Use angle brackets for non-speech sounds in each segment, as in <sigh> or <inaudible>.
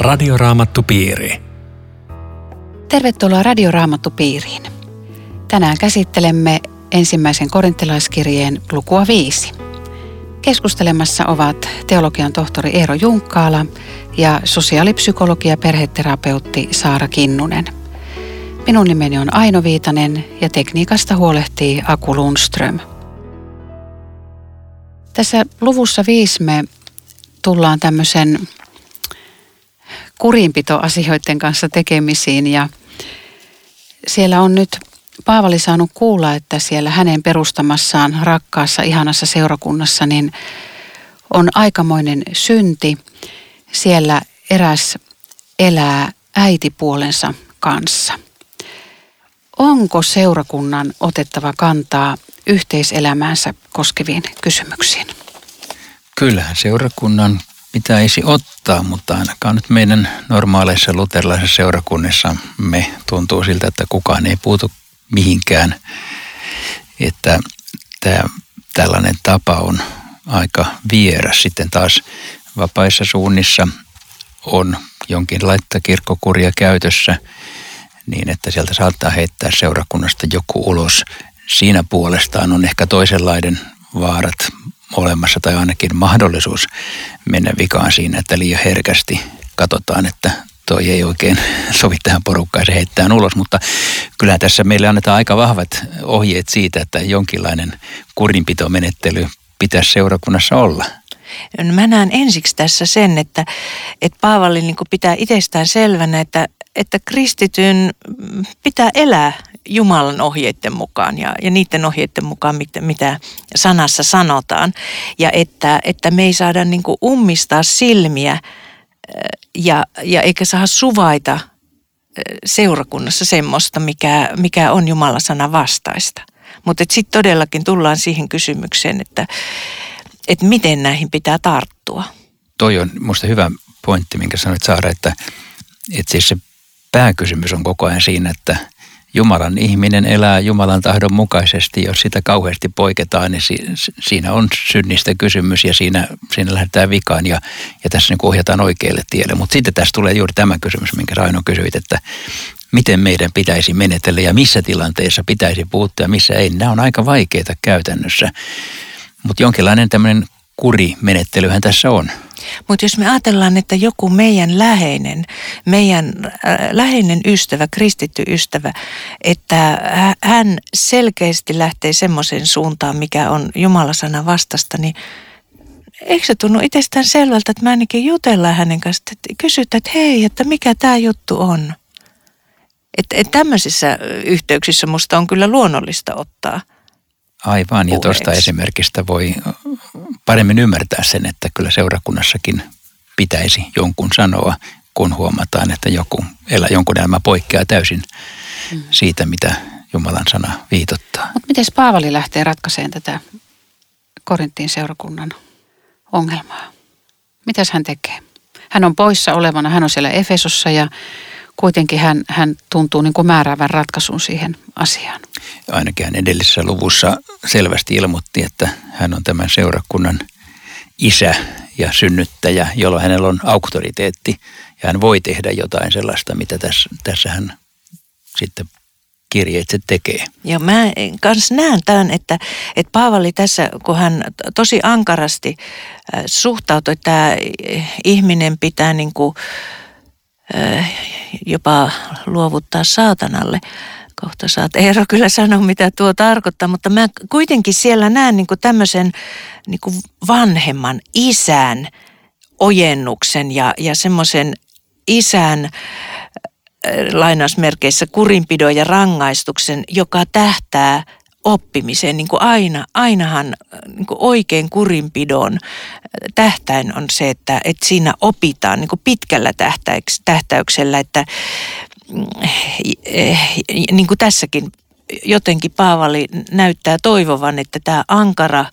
Radioraamattupiiri. Tervetuloa Radioraamattupiiriin. Tänään käsittelemme ensimmäisen korintilaiskirjeen lukua viisi. Keskustelemassa ovat teologian tohtori Eero Junkkaala ja sosiaalipsykologi ja perheterapeutti Saara Kinnunen. Minun nimeni on Aino Viitanen ja tekniikasta huolehtii Aku Lundström. Tässä luvussa viisi me tullaan tämmöisen kurinpitoasioiden kanssa tekemisiin ja siellä on nyt Paavali saanut kuulla, että siellä hänen perustamassaan rakkaassa, ihanassa seurakunnassa niin on aikamoinen synti. Siellä eräs elää äitipuolensa kanssa. Onko seurakunnan otettava kantaa yhteiselämäänsä koskeviin kysymyksiin? Kyllähän seurakunnan pitäisi ottaa, mutta ainakaan nyt meidän normaaleissa luterilaisissa seurakunnissa me tuntuu siltä, että kukaan ei puutu mihinkään. Että tämä, tällainen tapa on aika vieras. Sitten taas vapaissa suunnissa on jonkinlaista kirkkokuria käytössä niin, että sieltä saattaa heittää seurakunnasta joku ulos. Siinä puolestaan on ehkä toisenlainen vaarat olemassa tai ainakin mahdollisuus mennä vikaan siinä, että liian herkästi katsotaan, että toi ei oikein <laughs> sovi tähän porukkaan, se heittää ulos, mutta kyllä tässä meille annetaan aika vahvat ohjeet siitä, että jonkinlainen kurinpitomenettely pitäisi seurakunnassa olla. No mä näen ensiksi tässä sen, että, että Paavali niin pitää itsestään selvänä, että, että kristityn pitää elää Jumalan ohjeiden mukaan ja, ja niiden ohjeiden mukaan, mitä, mitä sanassa sanotaan. Ja että, että me ei saada niin ummistaa silmiä ja, ja eikä saa suvaita seurakunnassa semmoista, mikä, mikä on Jumalan sana vastaista. Mutta sitten todellakin tullaan siihen kysymykseen, että, että miten näihin pitää tarttua. Toi on minusta hyvä pointti, minkä sanoit Saara, että, että siis se pääkysymys on koko ajan siinä, että – Jumalan ihminen elää Jumalan tahdon mukaisesti. Jos sitä kauheasti poiketaan, niin siinä on synnistä kysymys ja siinä, siinä lähdetään vikaan ja, ja tässä niin ohjataan oikealle tielle. Mutta sitten tässä tulee juuri tämä kysymys, minkä Raino kysyit, että miten meidän pitäisi menetellä ja missä tilanteissa pitäisi puuttua ja missä ei. Nämä on aika vaikeita käytännössä, mutta jonkinlainen tämmöinen kurimenettelyhän tässä on. Mutta jos me ajatellaan, että joku meidän läheinen, meidän äh, läheinen ystävä, kristitty ystävä, että hän selkeästi lähtee semmoiseen suuntaan, mikä on Jumalasana vastasta, niin eikö se tunnu itsestään selvältä, että mä ainakin jutellaan hänen kanssa, että kysytään, että hei, että mikä tämä juttu on. Että et tämmöisissä yhteyksissä musta on kyllä luonnollista ottaa – Aivan, ja tuosta esimerkistä voi paremmin ymmärtää sen, että kyllä seurakunnassakin pitäisi jonkun sanoa, kun huomataan, että joku elää jonkun elämä poikkeaa täysin mm. siitä, mitä Jumalan sana viitottaa. Mutta miten Paavali lähtee ratkaisemaan tätä Korinttiin seurakunnan ongelmaa? Mitäs hän tekee? Hän on poissa olevana, hän on siellä Efesossa ja kuitenkin hän, hän tuntuu niin kuin määräävän ratkaisun siihen asiaan. Ainakin hän edellisessä luvussa selvästi ilmoitti, että hän on tämän seurakunnan isä ja synnyttäjä, jolloin hänellä on auktoriteetti ja hän voi tehdä jotain sellaista, mitä tässä, tässä hän sitten kirjeitse tekee. Ja mä kans näen tämän, että, että Paavali tässä, kun hän tosi ankarasti äh, suhtautui, että tämä ihminen pitää niin kuin, jopa luovuttaa saatanalle. Kohta saat Eero kyllä sanoa, mitä tuo tarkoittaa, mutta mä kuitenkin siellä näen niin kuin tämmöisen niin kuin vanhemman isän ojennuksen ja, ja semmoisen isän äh, lainausmerkeissä kurinpidon ja rangaistuksen, joka tähtää oppimiseen. Niin kuin aina, ainahan niin kuin oikein kurinpidon tähtäin on se, että, että siinä opitaan niin kuin pitkällä tähtäyksellä, että niin kuin tässäkin jotenkin Paavali näyttää toivovan, että tämä ankara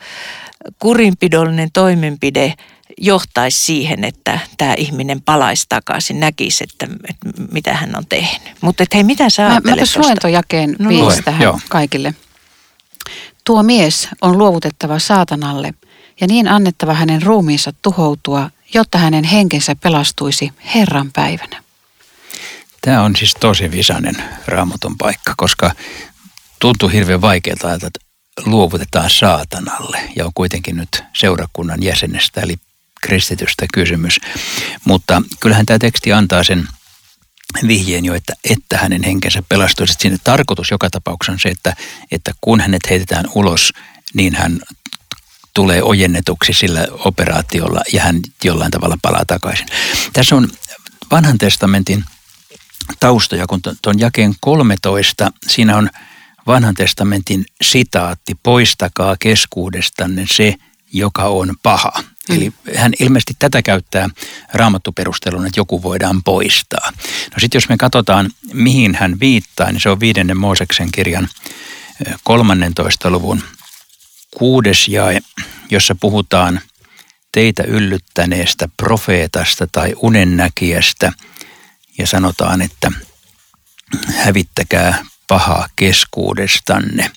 kurinpidollinen toimenpide johtaisi siihen, että tämä ihminen palaisi takaisin, näkisi, että, että mitä hän on tehnyt. Mutta hei, mitä sä ajattelet Mä, mä luen tuon jakeen no, viisi tähän joo. kaikille. Tuo mies on luovutettava saatanalle ja niin annettava hänen ruumiinsa tuhoutua jotta hänen henkensä pelastuisi Herran päivänä. Tämä on siis tosi visainen raamatun paikka, koska tuntuu hirveän vaikealta, että luovutetaan saatanalle ja on kuitenkin nyt seurakunnan jäsenestä eli kristitystä kysymys. Mutta kyllähän tämä teksti antaa sen vihjeen jo, että, että hänen henkensä pelastuisi. Siinä tarkoitus joka tapauksessa on se, että, että kun hänet heitetään ulos, niin hän tulee ojennetuksi sillä operaatiolla ja hän jollain tavalla palaa takaisin. Tässä on vanhan testamentin taustoja, kun tuon jakeen 13, siinä on vanhan testamentin sitaatti, poistakaa keskuudestanne se, joka on paha. Mm. Eli hän ilmeisesti tätä käyttää raamattuperustelun, että joku voidaan poistaa. No sitten jos me katsotaan, mihin hän viittaa, niin se on viidennen Mooseksen kirjan 13. luvun kuudes jae, jossa puhutaan teitä yllyttäneestä profeetasta tai unennäkijästä ja sanotaan, että hävittäkää pahaa keskuudestanne,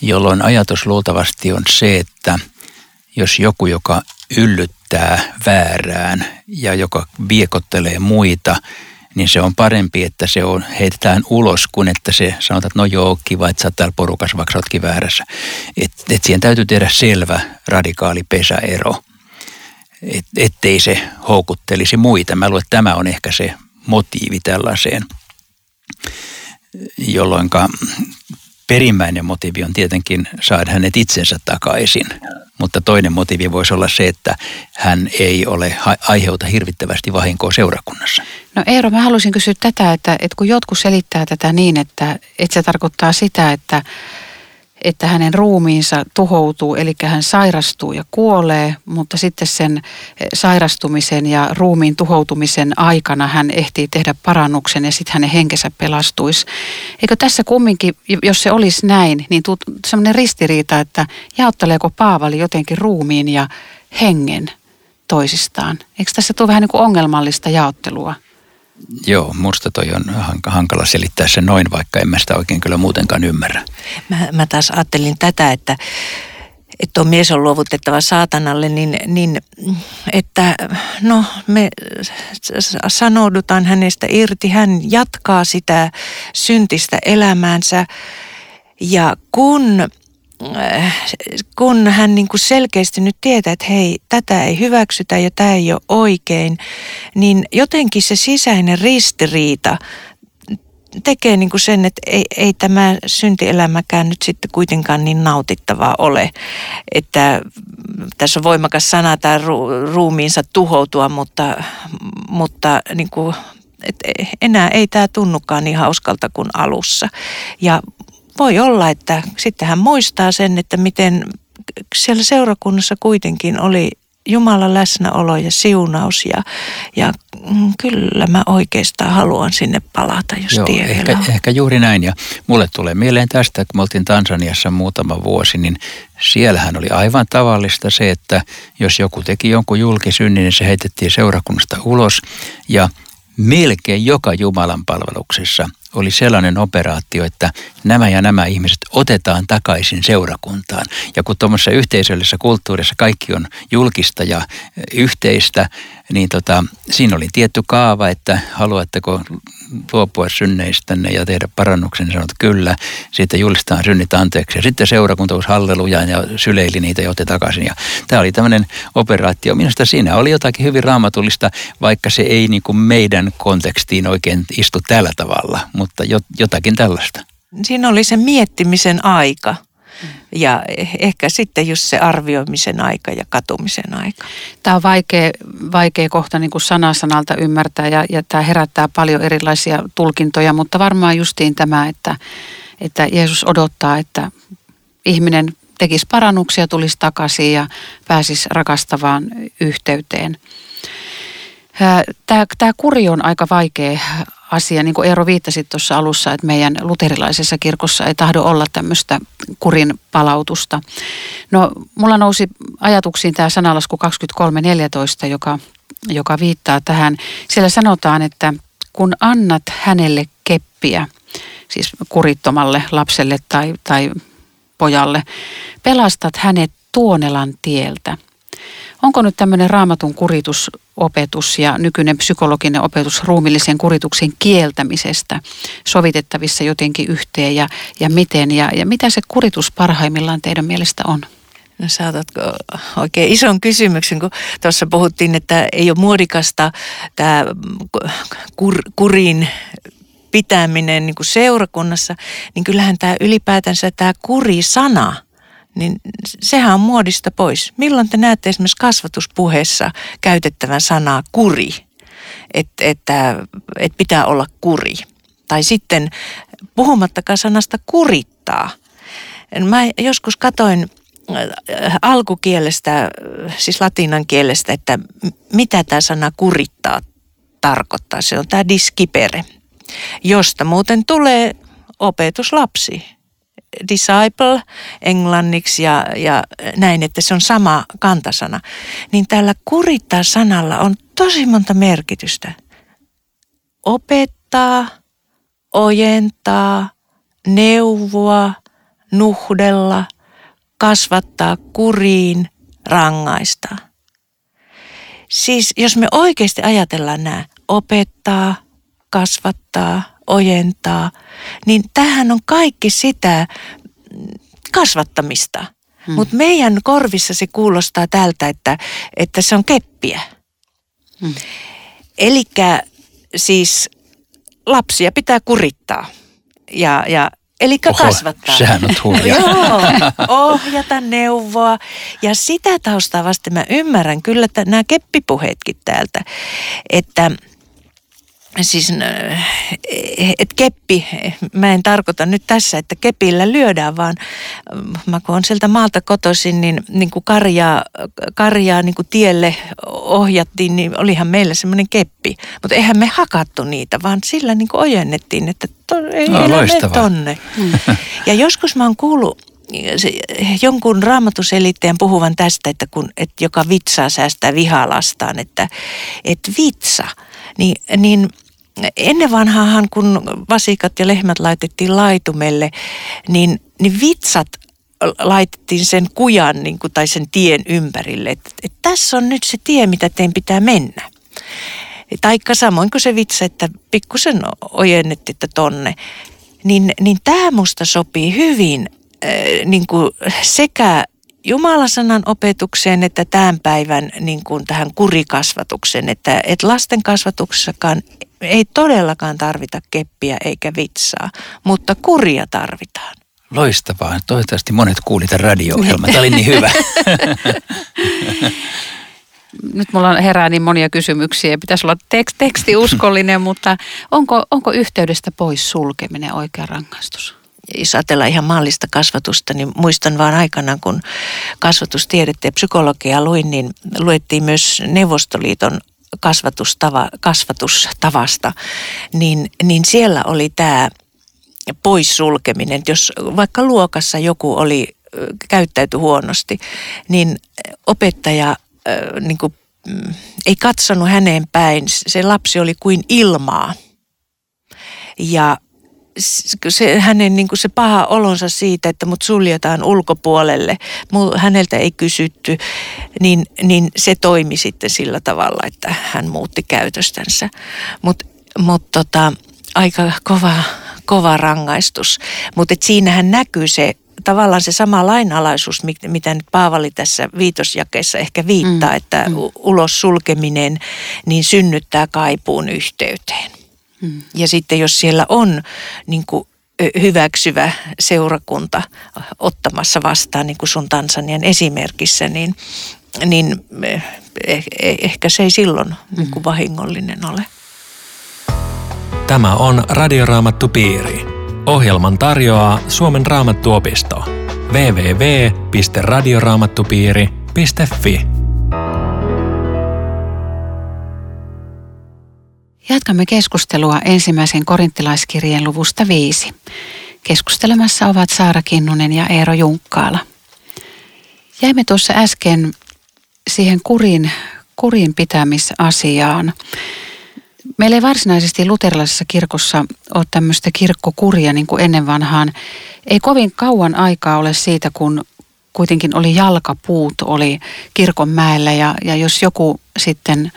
jolloin ajatus luultavasti on se, että jos joku, joka yllyttää väärään ja joka viekottelee muita, niin se on parempi, että se on, heitetään ulos, kuin että se sanotaan, että no joo, kiva, että sä oot täällä porukassa, vaikka sä ootkin väärässä. Että et siihen täytyy tehdä selvä, radikaali pesäero, et, ettei se houkuttelisi muita. Mä luulen, että tämä on ehkä se motiivi tällaiseen, jolloin perimmäinen motiivi on tietenkin saada hänet itsensä takaisin. Mutta toinen motiivi voisi olla se, että hän ei ole aiheuta hirvittävästi vahinkoa seurakunnassa. No Eero, mä haluaisin kysyä tätä, että, että kun jotkut selittää tätä niin, että, että se tarkoittaa sitä, että että hänen ruumiinsa tuhoutuu, eli hän sairastuu ja kuolee, mutta sitten sen eh, sairastumisen ja ruumiin tuhoutumisen aikana hän ehtii tehdä parannuksen ja sitten hänen henkensä pelastuisi. Eikö tässä kumminkin, jos se olisi näin, niin semmoinen ristiriita, että jaotteleeko Paavali jotenkin ruumiin ja hengen toisistaan? Eikö tässä tule vähän niin kuin ongelmallista jaottelua? Joo, musta toi on hankala selittää se noin, vaikka en mä sitä oikein kyllä muutenkaan ymmärrä. Mä, mä taas ajattelin tätä, että että tuo mies on luovutettava saatanalle, niin, niin että no me sanoudutaan hänestä irti, hän jatkaa sitä syntistä elämäänsä ja kun kun hän niin kuin selkeästi nyt tietää, että hei, tätä ei hyväksytä ja tämä ei ole oikein, niin jotenkin se sisäinen ristiriita tekee niin kuin sen, että ei, ei tämä syntielämäkään nyt sitten kuitenkaan niin nautittavaa ole. Että tässä on voimakas sana tämä ru, ruumiinsa tuhoutua, mutta, mutta niin kuin, että enää ei tämä tunnukaan niin hauskalta kuin alussa. Ja voi olla, että sitten hän muistaa sen, että miten siellä seurakunnassa kuitenkin oli Jumalan läsnäolo ja siunaus ja, ja mm, kyllä mä oikeastaan haluan sinne palata, jos Joo, tie ehkä, ehkä juuri näin. Ja mulle tulee mieleen tästä, kun me oltiin Tansaniassa muutama vuosi, niin siellähän oli aivan tavallista se, että jos joku teki jonkun julkisynnin, niin se heitettiin seurakunnasta ulos. Ja melkein joka Jumalan palveluksessa – oli sellainen operaatio, että nämä ja nämä ihmiset otetaan takaisin seurakuntaan. Ja kun tuommoisessa yhteisöllisessä kulttuurissa kaikki on julkista ja yhteistä, niin tota, siinä oli tietty kaava, että haluatteko luopua synneistänne ja tehdä parannuksen, niin sanot kyllä. Sitten julistetaan synnit anteeksi. Ja sitten seurakunta uusi halleluja ja syleili niitä ja otti takaisin. Ja tämä oli tämmöinen operaatio. Minusta siinä oli jotakin hyvin raamatullista, vaikka se ei niin kuin meidän kontekstiin oikein istu tällä tavalla, mutta jotakin tällaista. Siinä oli se miettimisen aika ja ehkä sitten just se arvioimisen aika ja katumisen aika. Tämä on vaikea, vaikea kohta niin kuin sana sanalta ymmärtää ja, ja tämä herättää paljon erilaisia tulkintoja, mutta varmaan justiin tämä, että, että Jeesus odottaa, että ihminen tekisi parannuksia, tulisi takaisin ja pääsisi rakastavaan yhteyteen. Tämä, tämä kuri on aika vaikea asia, niin kuin Eero viittasi tuossa alussa, että meidän luterilaisessa kirkossa ei tahdo olla tämmöistä kurin palautusta. No, mulla nousi ajatuksiin tämä sanalasku 23.14, joka, joka viittaa tähän. Siellä sanotaan, että kun annat hänelle keppiä, siis kurittomalle lapselle tai, tai pojalle, pelastat hänet tuonelan tieltä. Onko nyt tämmöinen raamatun kuritusopetus ja nykyinen psykologinen opetus ruumillisen kurituksen kieltämisestä sovitettavissa jotenkin yhteen ja, ja miten ja, ja mitä se kuritus parhaimmillaan teidän mielestä on? No saatatko oikein ison kysymyksen, kun tuossa puhuttiin, että ei ole muodikasta tämä kur, kurin pitäminen niin kuin seurakunnassa, niin kyllähän tämä ylipäätänsä tämä kuri-sana, niin sehän on muodista pois. Milloin te näette esimerkiksi kasvatuspuheessa käytettävän sanaa kuri, että, että, että pitää olla kuri. Tai sitten puhumattakaan sanasta kurittaa. Mä joskus katoin äh, alkukielestä, siis latinan kielestä, että mitä tämä sana kurittaa tarkoittaa. Se on tämä diskipere josta muuten tulee opetuslapsi. Disciple englanniksi ja, ja näin, että se on sama kantasana. Niin tällä kurittaa sanalla on tosi monta merkitystä. Opettaa, ojentaa, neuvoa, nuhdella, kasvattaa kuriin, rangaista. Siis jos me oikeasti ajatellaan nämä, opettaa, kasvattaa, ojentaa, niin tähän on kaikki sitä kasvattamista. Hmm. Mutta meidän korvissa se kuulostaa tältä, että, että se on keppiä. Hmm. Eli siis lapsia pitää kurittaa ja, ja Eli kasvattaa. Sehän on. <laughs> Joo, ohjata, neuvoa. Ja sitä taustaa vasten mä ymmärrän kyllä että nämä keppipuheetkin täältä, että – siis että keppi, mä en tarkoita nyt tässä, että kepillä lyödään, vaan mä kun on sieltä maalta kotoisin, niin, niin kuin karjaa, karjaa niin kuin tielle ohjattiin, niin olihan meillä semmoinen keppi. Mutta eihän me hakattu niitä, vaan sillä niin kuin ojennettiin, että to, ei no, tonne. Mm. <laughs> Ja joskus mä oon kuullut jonkun raamatuselittäjän puhuvan tästä, että kun, että joka vitsaa säästää vihaa lastaan, että, että vitsa, niin, niin – ennen vanhaahan, kun vasikat ja lehmät laitettiin laitumelle, niin, niin vitsat laitettiin sen kujan niin kuin, tai sen tien ympärille. Että et tässä on nyt se tie, mitä teidän pitää mennä. Taikka samoin kuin se vitsa, että pikkusen ojennettiin, että tonne. Niin, niin tämä musta sopii hyvin äh, niin kuin sekä Jumalasanan opetukseen että tämän päivän niin kuin tähän kurikasvatukseen, että, että lasten kasvatuksessakaan ei todellakaan tarvita keppiä eikä vitsaa, mutta kuria tarvitaan. Loistavaa. Toivottavasti monet kuulivat tämän radio-ohjelman. Tämä oli niin hyvä. <laughs> Nyt mulla herää niin monia kysymyksiä. Pitäisi olla tekst, teksti uskollinen, <laughs> mutta onko, onko yhteydestä pois sulkeminen oikea rangaistus? jos ajatellaan ihan maallista kasvatusta, niin muistan vaan aikanaan, kun kasvatustiedettä ja psykologiaa luin, niin luettiin myös Neuvostoliiton kasvatustava, kasvatustavasta, niin, niin siellä oli tämä poissulkeminen. Jos vaikka luokassa joku oli käyttäyty huonosti, niin opettaja niin kuin, mm, ei katsonut häneen päin. Se lapsi oli kuin ilmaa. Ja se, hänen niin kuin se paha olonsa siitä, että mut suljetaan ulkopuolelle, häneltä ei kysytty, niin, niin se toimi sitten sillä tavalla, että hän muutti käytöstänsä. Mutta mut tota, aika kova, kova rangaistus. Mutta siinähän näkyy se tavallaan se sama lainalaisuus, mitä nyt Paavali tässä viitosjakeessa ehkä viittaa, mm, että mm. ulos sulkeminen niin synnyttää kaipuun yhteyteen. Mm. Ja sitten jos siellä on niin kuin hyväksyvä seurakunta ottamassa vastaan, niin kuin sun Tansanian esimerkissä, niin, niin eh, eh, ehkä se ei silloin mm. niin kuin vahingollinen ole. Tämä on Radioraamattu Piiri. Ohjelman tarjoaa Suomen raamattuopisto. www.radioraamattupiiri.fi Jatkamme keskustelua ensimmäisen korinttilaiskirjeen luvusta viisi. Keskustelemassa ovat Saara Kinnunen ja Eero Junkkaala. Jäimme tuossa äsken siihen kurin, kurin pitämisasiaan. Meillä ei varsinaisesti luterilaisessa kirkossa ole tämmöistä kirkkokuria niin kuin ennen vanhaan. Ei kovin kauan aikaa ole siitä, kun kuitenkin oli jalkapuut, oli kirkonmäellä ja, ja jos joku sitten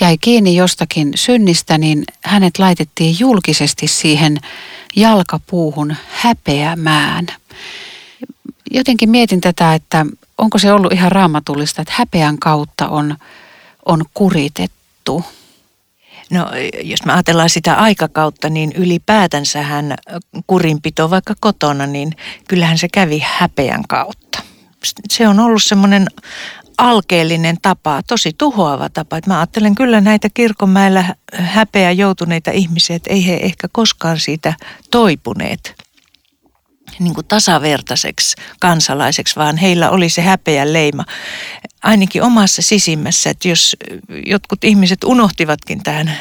jäi kiinni jostakin synnistä, niin hänet laitettiin julkisesti siihen jalkapuuhun häpeämään. Jotenkin mietin tätä, että onko se ollut ihan raamatullista, että häpeän kautta on, on kuritettu. No jos me ajatellaan sitä aikakautta, niin ylipäätänsähän kurinpito vaikka kotona, niin kyllähän se kävi häpeän kautta. Se on ollut semmoinen alkeellinen tapa, tosi tuhoava tapa. Että mä ajattelen kyllä näitä kirkonmäellä häpeä joutuneita ihmisiä, että ei he ehkä koskaan siitä toipuneet niin kuin tasavertaiseksi kansalaiseksi, vaan heillä oli se häpeän leima ainakin omassa sisimmässä, että jos jotkut ihmiset unohtivatkin tähän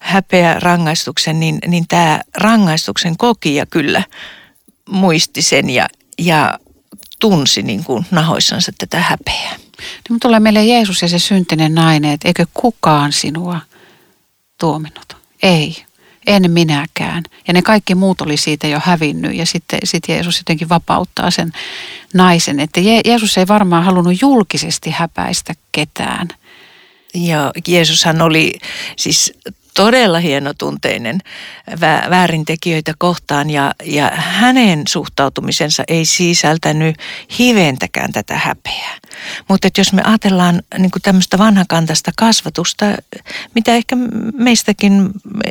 häpeä rangaistuksen, niin, niin tämä rangaistuksen kokija kyllä muisti sen ja, ja tunsi niin kuin nahoissansa tätä häpeää. Niin tulee meille Jeesus ja se syntinen nainen, että eikö kukaan sinua tuominut? Ei en minäkään. Ja ne kaikki muut oli siitä jo hävinnyt ja sitten sit Jeesus jotenkin vapauttaa sen naisen. Että Je- Jeesus ei varmaan halunnut julkisesti häpäistä ketään. Ja Jeesushan oli siis todella hienotunteinen väärintekijöitä kohtaan ja, ja hänen suhtautumisensa ei sisältänyt hiventäkään tätä häpeää. Mutta jos me ajatellaan niin tämmöistä vanhakantaista kasvatusta, mitä ehkä meistäkin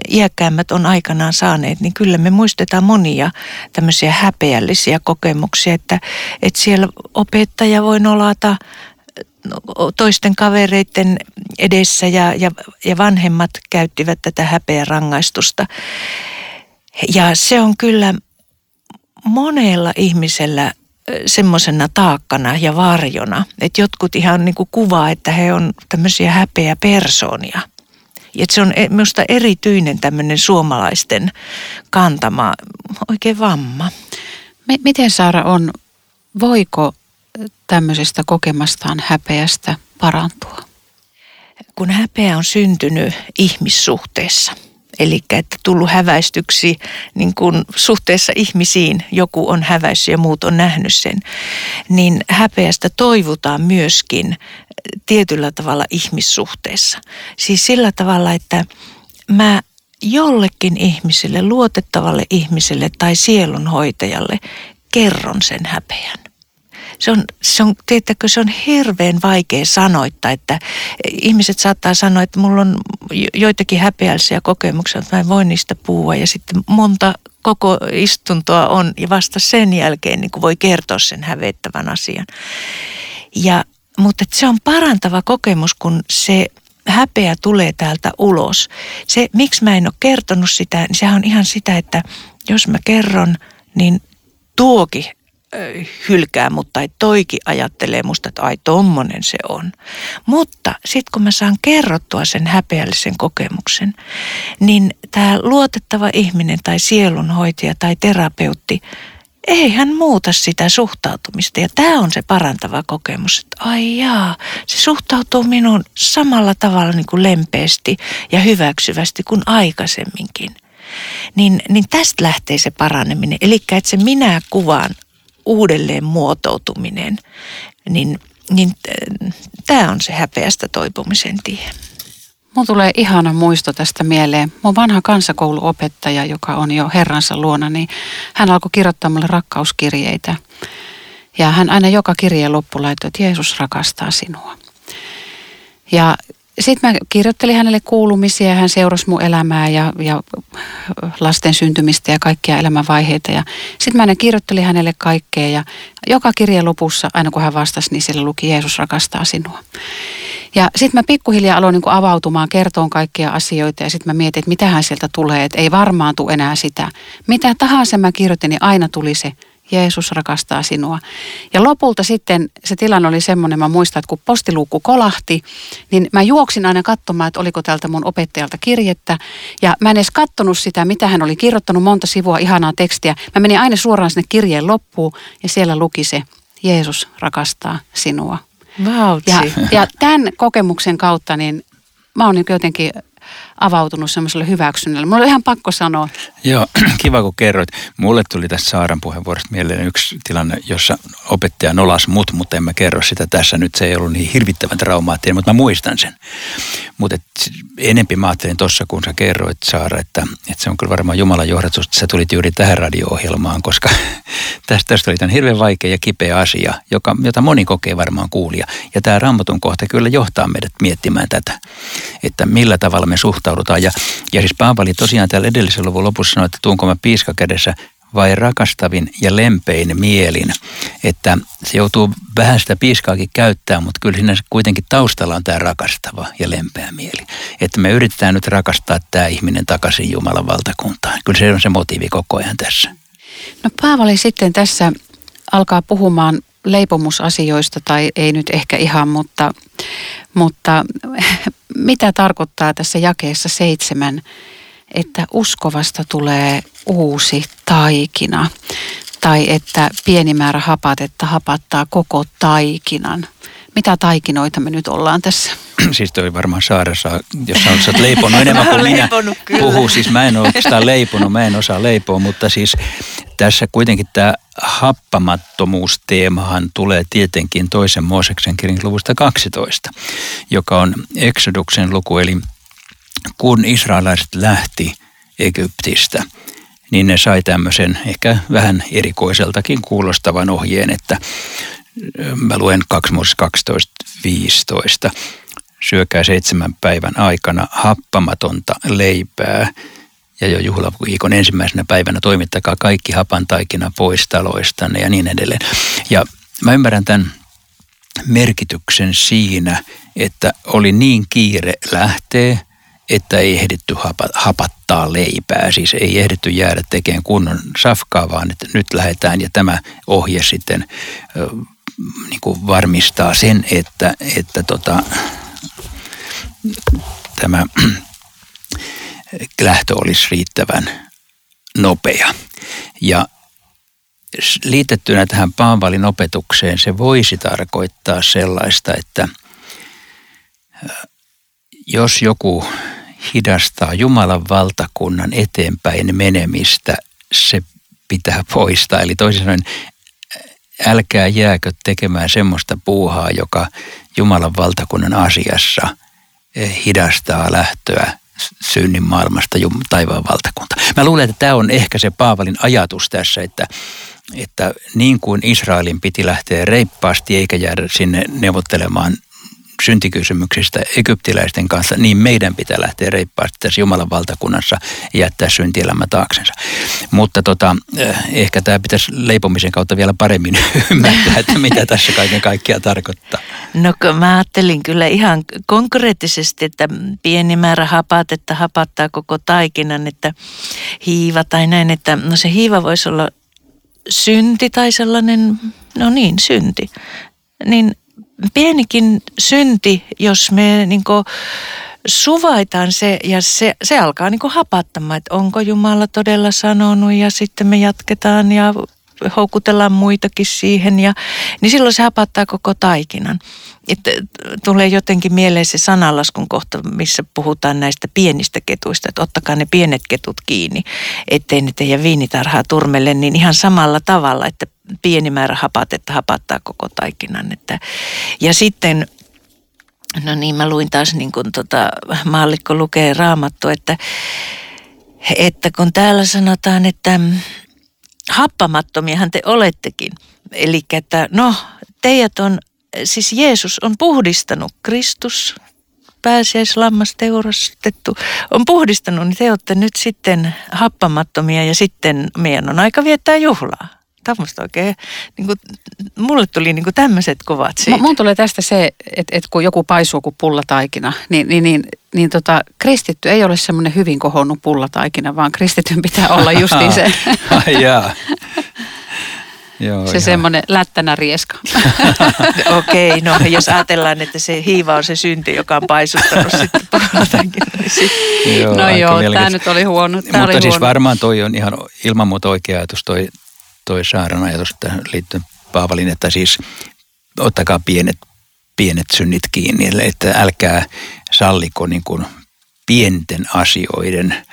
iäkkäämmät on aikanaan saaneet, niin kyllä me muistetaan monia tämmöisiä häpeällisiä kokemuksia, että, että siellä opettaja voi nolata toisten kavereiden edessä ja, ja, ja vanhemmat käyttivät tätä häpeän rangaistusta. Ja se on kyllä monella ihmisellä semmoisena taakkana ja varjona, että jotkut ihan niin kuin kuvaa, että he on tämmöisiä häpeä persoonia. Ja se on e, minusta erityinen tämmöinen suomalaisten kantama oikein vamma. Miten Saara on, voiko tämmöisestä kokemastaan häpeästä parantua? Kun häpeä on syntynyt ihmissuhteessa, eli että tullut häväistyksi niin kun suhteessa ihmisiin, joku on häväissyt ja muut on nähnyt sen, niin häpeästä toivutaan myöskin tietyllä tavalla ihmissuhteessa. Siis sillä tavalla, että mä jollekin ihmiselle, luotettavalle ihmiselle tai sielunhoitajalle kerron sen häpeän se on, se on, teettäkö, se on hirveän vaikea sanoittaa, että ihmiset saattaa sanoa, että mulla on joitakin häpeällisiä kokemuksia, että mä en voi niistä puhua ja sitten monta koko istuntoa on ja vasta sen jälkeen niin voi kertoa sen hävettävän asian. Ja, mutta se on parantava kokemus, kun se häpeä tulee täältä ulos. Se, miksi mä en ole kertonut sitä, niin sehän on ihan sitä, että jos mä kerron, niin tuoki hylkää, mutta ei toiki ajattelee musta, että ai tommonen se on. Mutta sitten kun mä saan kerrottua sen häpeällisen kokemuksen, niin tämä luotettava ihminen tai sielunhoitaja tai terapeutti, ei hän muuta sitä suhtautumista. Ja tämä on se parantava kokemus, että ai jaa, se suhtautuu minuun samalla tavalla niin kuin lempeästi ja hyväksyvästi kuin aikaisemminkin. Niin, niin tästä lähtee se paraneminen. Eli että se minä kuvaan uudelleen muotoutuminen, niin, niin tämä on se häpeästä toipumisen tie. Mun tulee ihana muisto tästä mieleen. Mun vanha kansakouluopettaja, joka on jo herransa luona, niin hän alkoi kirjoittaa mulle rakkauskirjeitä. Ja hän aina joka kirjeen loppu laittoi, että Jeesus rakastaa sinua. Ja sitten mä kirjoittelin hänelle kuulumisia hän seurasi mun elämää ja, ja lasten syntymistä ja kaikkia elämänvaiheita. Ja sitten mä aina kirjoittelin hänelle kaikkea ja joka kirjan lopussa, aina kun hän vastasi, niin siellä luki Jeesus rakastaa sinua. Ja sitten mä pikkuhiljaa aloin niin avautumaan, kertoon kaikkia asioita ja sitten mä mietin, että mitähän sieltä tulee, että ei varmaan tule enää sitä. Mitä tahansa mä kirjoitin, niin aina tuli se Jeesus rakastaa sinua. Ja lopulta sitten se tilanne oli semmoinen, mä muistan, että kun postiluukku kolahti, niin mä juoksin aina katsomaan, että oliko täältä mun opettajalta kirjettä. Ja mä en edes kattonut sitä, mitä hän oli kirjoittanut, monta sivua ihanaa tekstiä. Mä menin aina suoraan sinne kirjeen loppuun ja siellä luki se, Jeesus rakastaa sinua. Vautsi. Ja, ja tämän kokemuksen kautta niin mä oon niin jotenkin avautunut semmoiselle hyväksynnälle. Mulla oli ihan pakko sanoa. Joo, <clears throat> kiva kun kerroit. Mulle tuli tästä Saaran puheenvuorosta mieleen yksi tilanne, jossa opettaja nolas mut, mutta en mä kerro sitä tässä nyt. Se ei ollut niin hirvittävän traumaattinen, mutta mä muistan sen. Mutta enempi mä ajattelin tuossa, kun sä kerroit Saara, että, että se on kyllä varmaan Jumalan johdatus, että sä tulit juuri tähän radio-ohjelmaan, koska <laughs> tästä, tästä oli tämän hirveän vaikea ja kipeä asia, joka, jota moni kokee varmaan kuulija. Ja tämä Raamatun kohta kyllä johtaa meidät miettimään tätä, että millä tavalla me suhtaudutaan. Ja, ja siis Paavali tosiaan täällä edellisen luvun lopussa sanoi, että tuunko mä piiska kädessä vai rakastavin ja lempein mielin. Että se joutuu vähän sitä piiskaakin käyttää, mutta kyllä siinä kuitenkin taustalla on tämä rakastava ja lempeä mieli. Että me yritetään nyt rakastaa tämä ihminen takaisin Jumalan valtakuntaan. Kyllä se on se motiivi koko ajan tässä. No Paavali sitten tässä alkaa puhumaan leipomusasioista, tai ei nyt ehkä ihan, mutta, mutta <laughs> mitä tarkoittaa tässä jakeessa seitsemän, että uskovasta tulee uusi taikina, tai että pieni määrä hapatetta hapattaa koko taikinan. Mitä taikinoita me nyt ollaan tässä? <clears throat> siis toi varmaan Saaressa, jos sä olet leiponut enemmän kuin minä. puhuu. Siis mä en ole oikeastaan leiponut, mä en osaa leipoa, mutta siis tässä kuitenkin tämä happamattomuusteemahan tulee tietenkin toisen Mooseksen kirjan luvusta 12, joka on Exoduksen luku, eli kun israelaiset lähti Egyptistä, niin ne sai tämmöisen ehkä vähän erikoiseltakin kuulostavan ohjeen, että mä luen 2 12, 15 syökää seitsemän päivän aikana happamatonta leipää ja jo juhlaviikon ensimmäisenä päivänä toimittakaa kaikki hapan taikina pois taloistanne ja niin edelleen. Ja mä ymmärrän tämän merkityksen siinä, että oli niin kiire lähteä, että ei ehditty hapattaa leipää. Siis ei ehditty jäädä tekemään kunnon safkaa, vaan että nyt lähdetään ja tämä ohje sitten niin kuin varmistaa sen, että, että tota, tämä lähtö olisi riittävän nopea. Ja liitettynä tähän Paavalin opetukseen se voisi tarkoittaa sellaista, että jos joku hidastaa Jumalan valtakunnan eteenpäin menemistä, se pitää poistaa. Eli toisin sanoen, älkää jääkö tekemään semmoista puuhaa, joka Jumalan valtakunnan asiassa – hidastaa lähtöä synnin maailmasta taivaan valtakunta. Mä luulen, että tämä on ehkä se Paavalin ajatus tässä, että, että niin kuin Israelin piti lähteä reippaasti eikä jäädä sinne neuvottelemaan syntikysymyksistä egyptiläisten kanssa, niin meidän pitää lähteä reippaasti tässä Jumalan valtakunnassa ja jättää syntielämä taaksensa. Mutta tota, eh, ehkä tämä pitäisi leipomisen kautta vielä paremmin <laughs> ymmärtää, että mitä tässä kaiken kaikkiaan tarkoittaa. No mä ajattelin kyllä ihan konkreettisesti, että pieni määrä hapatetta hapattaa koko taikinan, että hiiva tai näin, että no se hiiva voisi olla synti tai sellainen, no niin, synti. Niin pienikin synti, jos me niin suvaitaan se ja se, se alkaa niin hapattamaan, että onko Jumala todella sanonut ja sitten me jatketaan ja houkutellaan muitakin siihen, ja, niin silloin se hapattaa koko taikinan. Että tulee jotenkin mieleen se sananlaskun kohta, missä puhutaan näistä pienistä ketuista, että ottakaa ne pienet ketut kiinni, ettei ne teidän viinitarhaa turmelle, niin ihan samalla tavalla, että pieni määrä hapatetta hapattaa koko taikinan. Että, ja sitten No niin, mä luin taas niin kuin tota, maallikko lukee raamattu, että, että kun täällä sanotaan, että happamattomiahan te olettekin. Eli että no, teidät on, siis Jeesus on puhdistanut, Kristus, pääsiäislammas teurastettu, on puhdistanut, niin te olette nyt sitten happamattomia ja sitten meidän on aika viettää juhlaa tämmöistä oikein, niin kuin, mulle tuli niin tämmöiset kuvat siitä. Mun tulee tästä se, että, että kun joku paisuu kuin pullataikina, niin, niin, niin, niin tota, kristitty ei ole semmoinen hyvin kohonnut pullataikina, vaan kristityn pitää olla justiin se. <laughs> Joo, se semmoinen lättänä rieska. <laughs> Okei, okay, no jos ajatellaan, että se hiiva on se synti, joka on paisuttanut sitten niin sit... joo, No joo, tämä nyt oli huono. Tää Mutta oli siis huono. varmaan toi on ihan ilman muuta oikea ajatus toi toi Saaran ajatus liittyen Paavalin, että siis ottakaa pienet, pienet synnit kiinni, että älkää salliko niin kuin pienten asioiden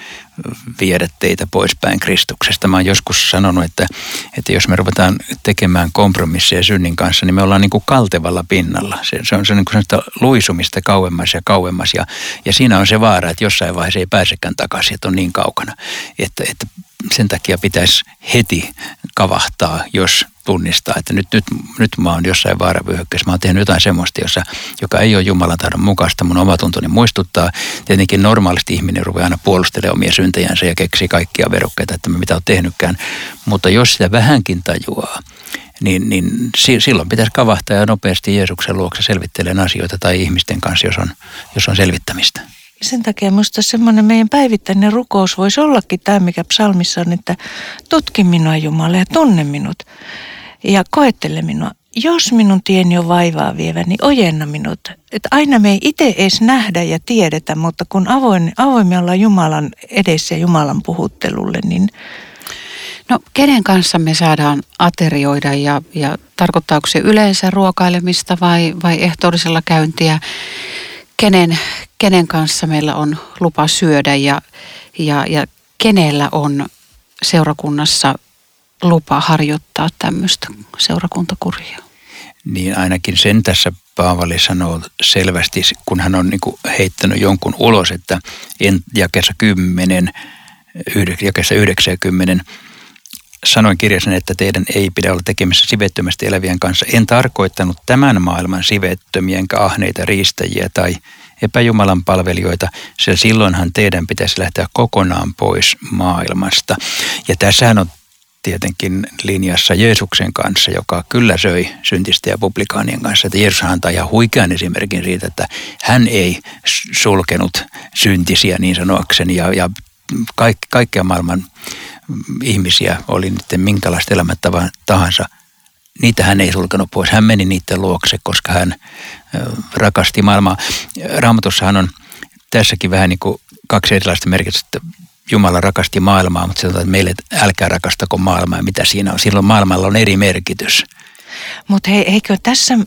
viedä teitä poispäin Kristuksesta. Mä oon joskus sanonut, että, että jos me ruvetaan tekemään kompromisseja synnin kanssa, niin me ollaan niin kuin kaltevalla pinnalla. Se, se on, se niin kuin luisumista kauemmas ja kauemmas ja, ja siinä on se vaara, että jossain vaiheessa ei pääsekään takaisin, että on niin kaukana. Että, että sen takia pitäisi heti kavahtaa, jos tunnistaa, että nyt, nyt, nyt mä oon jossain vaaravyöhykkeessä. Mä oon tehnyt jotain semmoista, jossa, joka ei ole Jumalan tahdon mukaista. Mun omatuntoni muistuttaa. Tietenkin normaalisti ihminen rupeaa aina puolustelemaan omia syntejänsä ja keksii kaikkia verukkeita, että mitä on tehnytkään. Mutta jos sitä vähänkin tajuaa, niin, niin silloin pitäisi kavahtaa ja nopeasti Jeesuksen luokse selvittelemään asioita tai ihmisten kanssa, jos on, jos on selvittämistä. Sen takia minusta semmoinen meidän päivittäinen rukous voisi ollakin tämä, mikä psalmissa on, että tutki minua Jumala ja tunne minut ja koettele minua. Jos minun tieni on vaivaa vievä, niin ojenna minut. Että aina me ei itse edes nähdä ja tiedetä, mutta kun avoin, avoimia ollaan Jumalan edessä ja Jumalan puhuttelulle, niin No kenen kanssa me saadaan aterioida ja, ja tarkoittaako se yleensä ruokailemista vai, vai ehtoollisella käyntiä? Kenen, kenen kanssa meillä on lupa syödä ja, ja, ja kenellä on seurakunnassa lupa harjoittaa tämmöistä seurakuntakuria? Niin ainakin sen tässä Paavali sanoo selvästi, kun hän on niin heittänyt jonkun ulos, että en jakessa 10, jakessa 90, sanoin kirjasen, että teidän ei pidä olla tekemissä sivettömästi elävien kanssa. En tarkoittanut tämän maailman sivettömien ahneita riistäjiä tai epäjumalan palvelijoita, sillä silloinhan teidän pitäisi lähteä kokonaan pois maailmasta. Ja tässähän on tietenkin linjassa Jeesuksen kanssa, joka kyllä söi syntistä ja publikaanien kanssa. Että Jeesus antaa ihan huikean esimerkin siitä, että hän ei sulkenut syntisiä niin sanoakseni ja, ja kaikki, kaikkea maailman ihmisiä, oli niiden minkälaista elämäntavaa tahansa, niitä hän ei sulkenut pois. Hän meni niiden luokse, koska hän rakasti maailmaa. Raamatussahan on tässäkin vähän niin kuin kaksi erilaista merkitystä. Jumala rakasti maailmaa, mutta se on, että meille älkää rakastako maailmaa, mitä siinä on. Silloin maailmalla on eri merkitys. Mutta hei, eikö tässä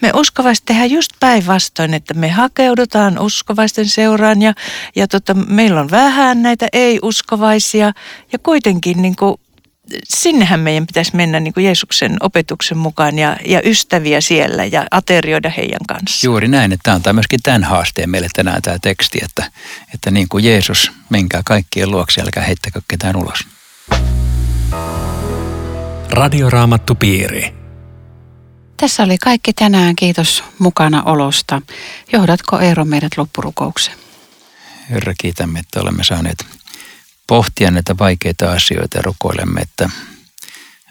me uskovaiset tehdä just päinvastoin, että me hakeudutaan uskovaisten seuraan ja, ja tota, meillä on vähän näitä ei-uskovaisia ja kuitenkin niin kuin, sinnehän meidän pitäisi mennä niin kuin Jeesuksen opetuksen mukaan ja, ja ystäviä siellä ja aterioida heidän kanssa. Juuri näin, että tämä antaa myöskin tämän haasteen meille tänään tämä teksti, että, että niin kuin Jeesus, menkää kaikkien luokse, älkää heittäkö ketään ulos. Radioraamattu piiri. Tässä oli kaikki tänään. Kiitos mukana olosta. Johdatko Eero meidät loppurukoukseen? Herra, kiitämme, että olemme saaneet pohtia näitä vaikeita asioita ja rukoilemme, että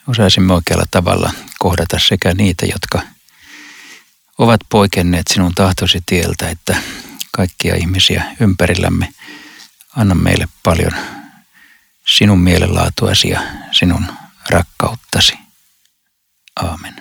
osaisimme oikealla tavalla kohdata sekä niitä, jotka ovat poikenneet sinun tahtosi tieltä, että kaikkia ihmisiä ympärillämme. Anna meille paljon sinun mielenlaatuasi ja sinun rakkauttasi. Aamen.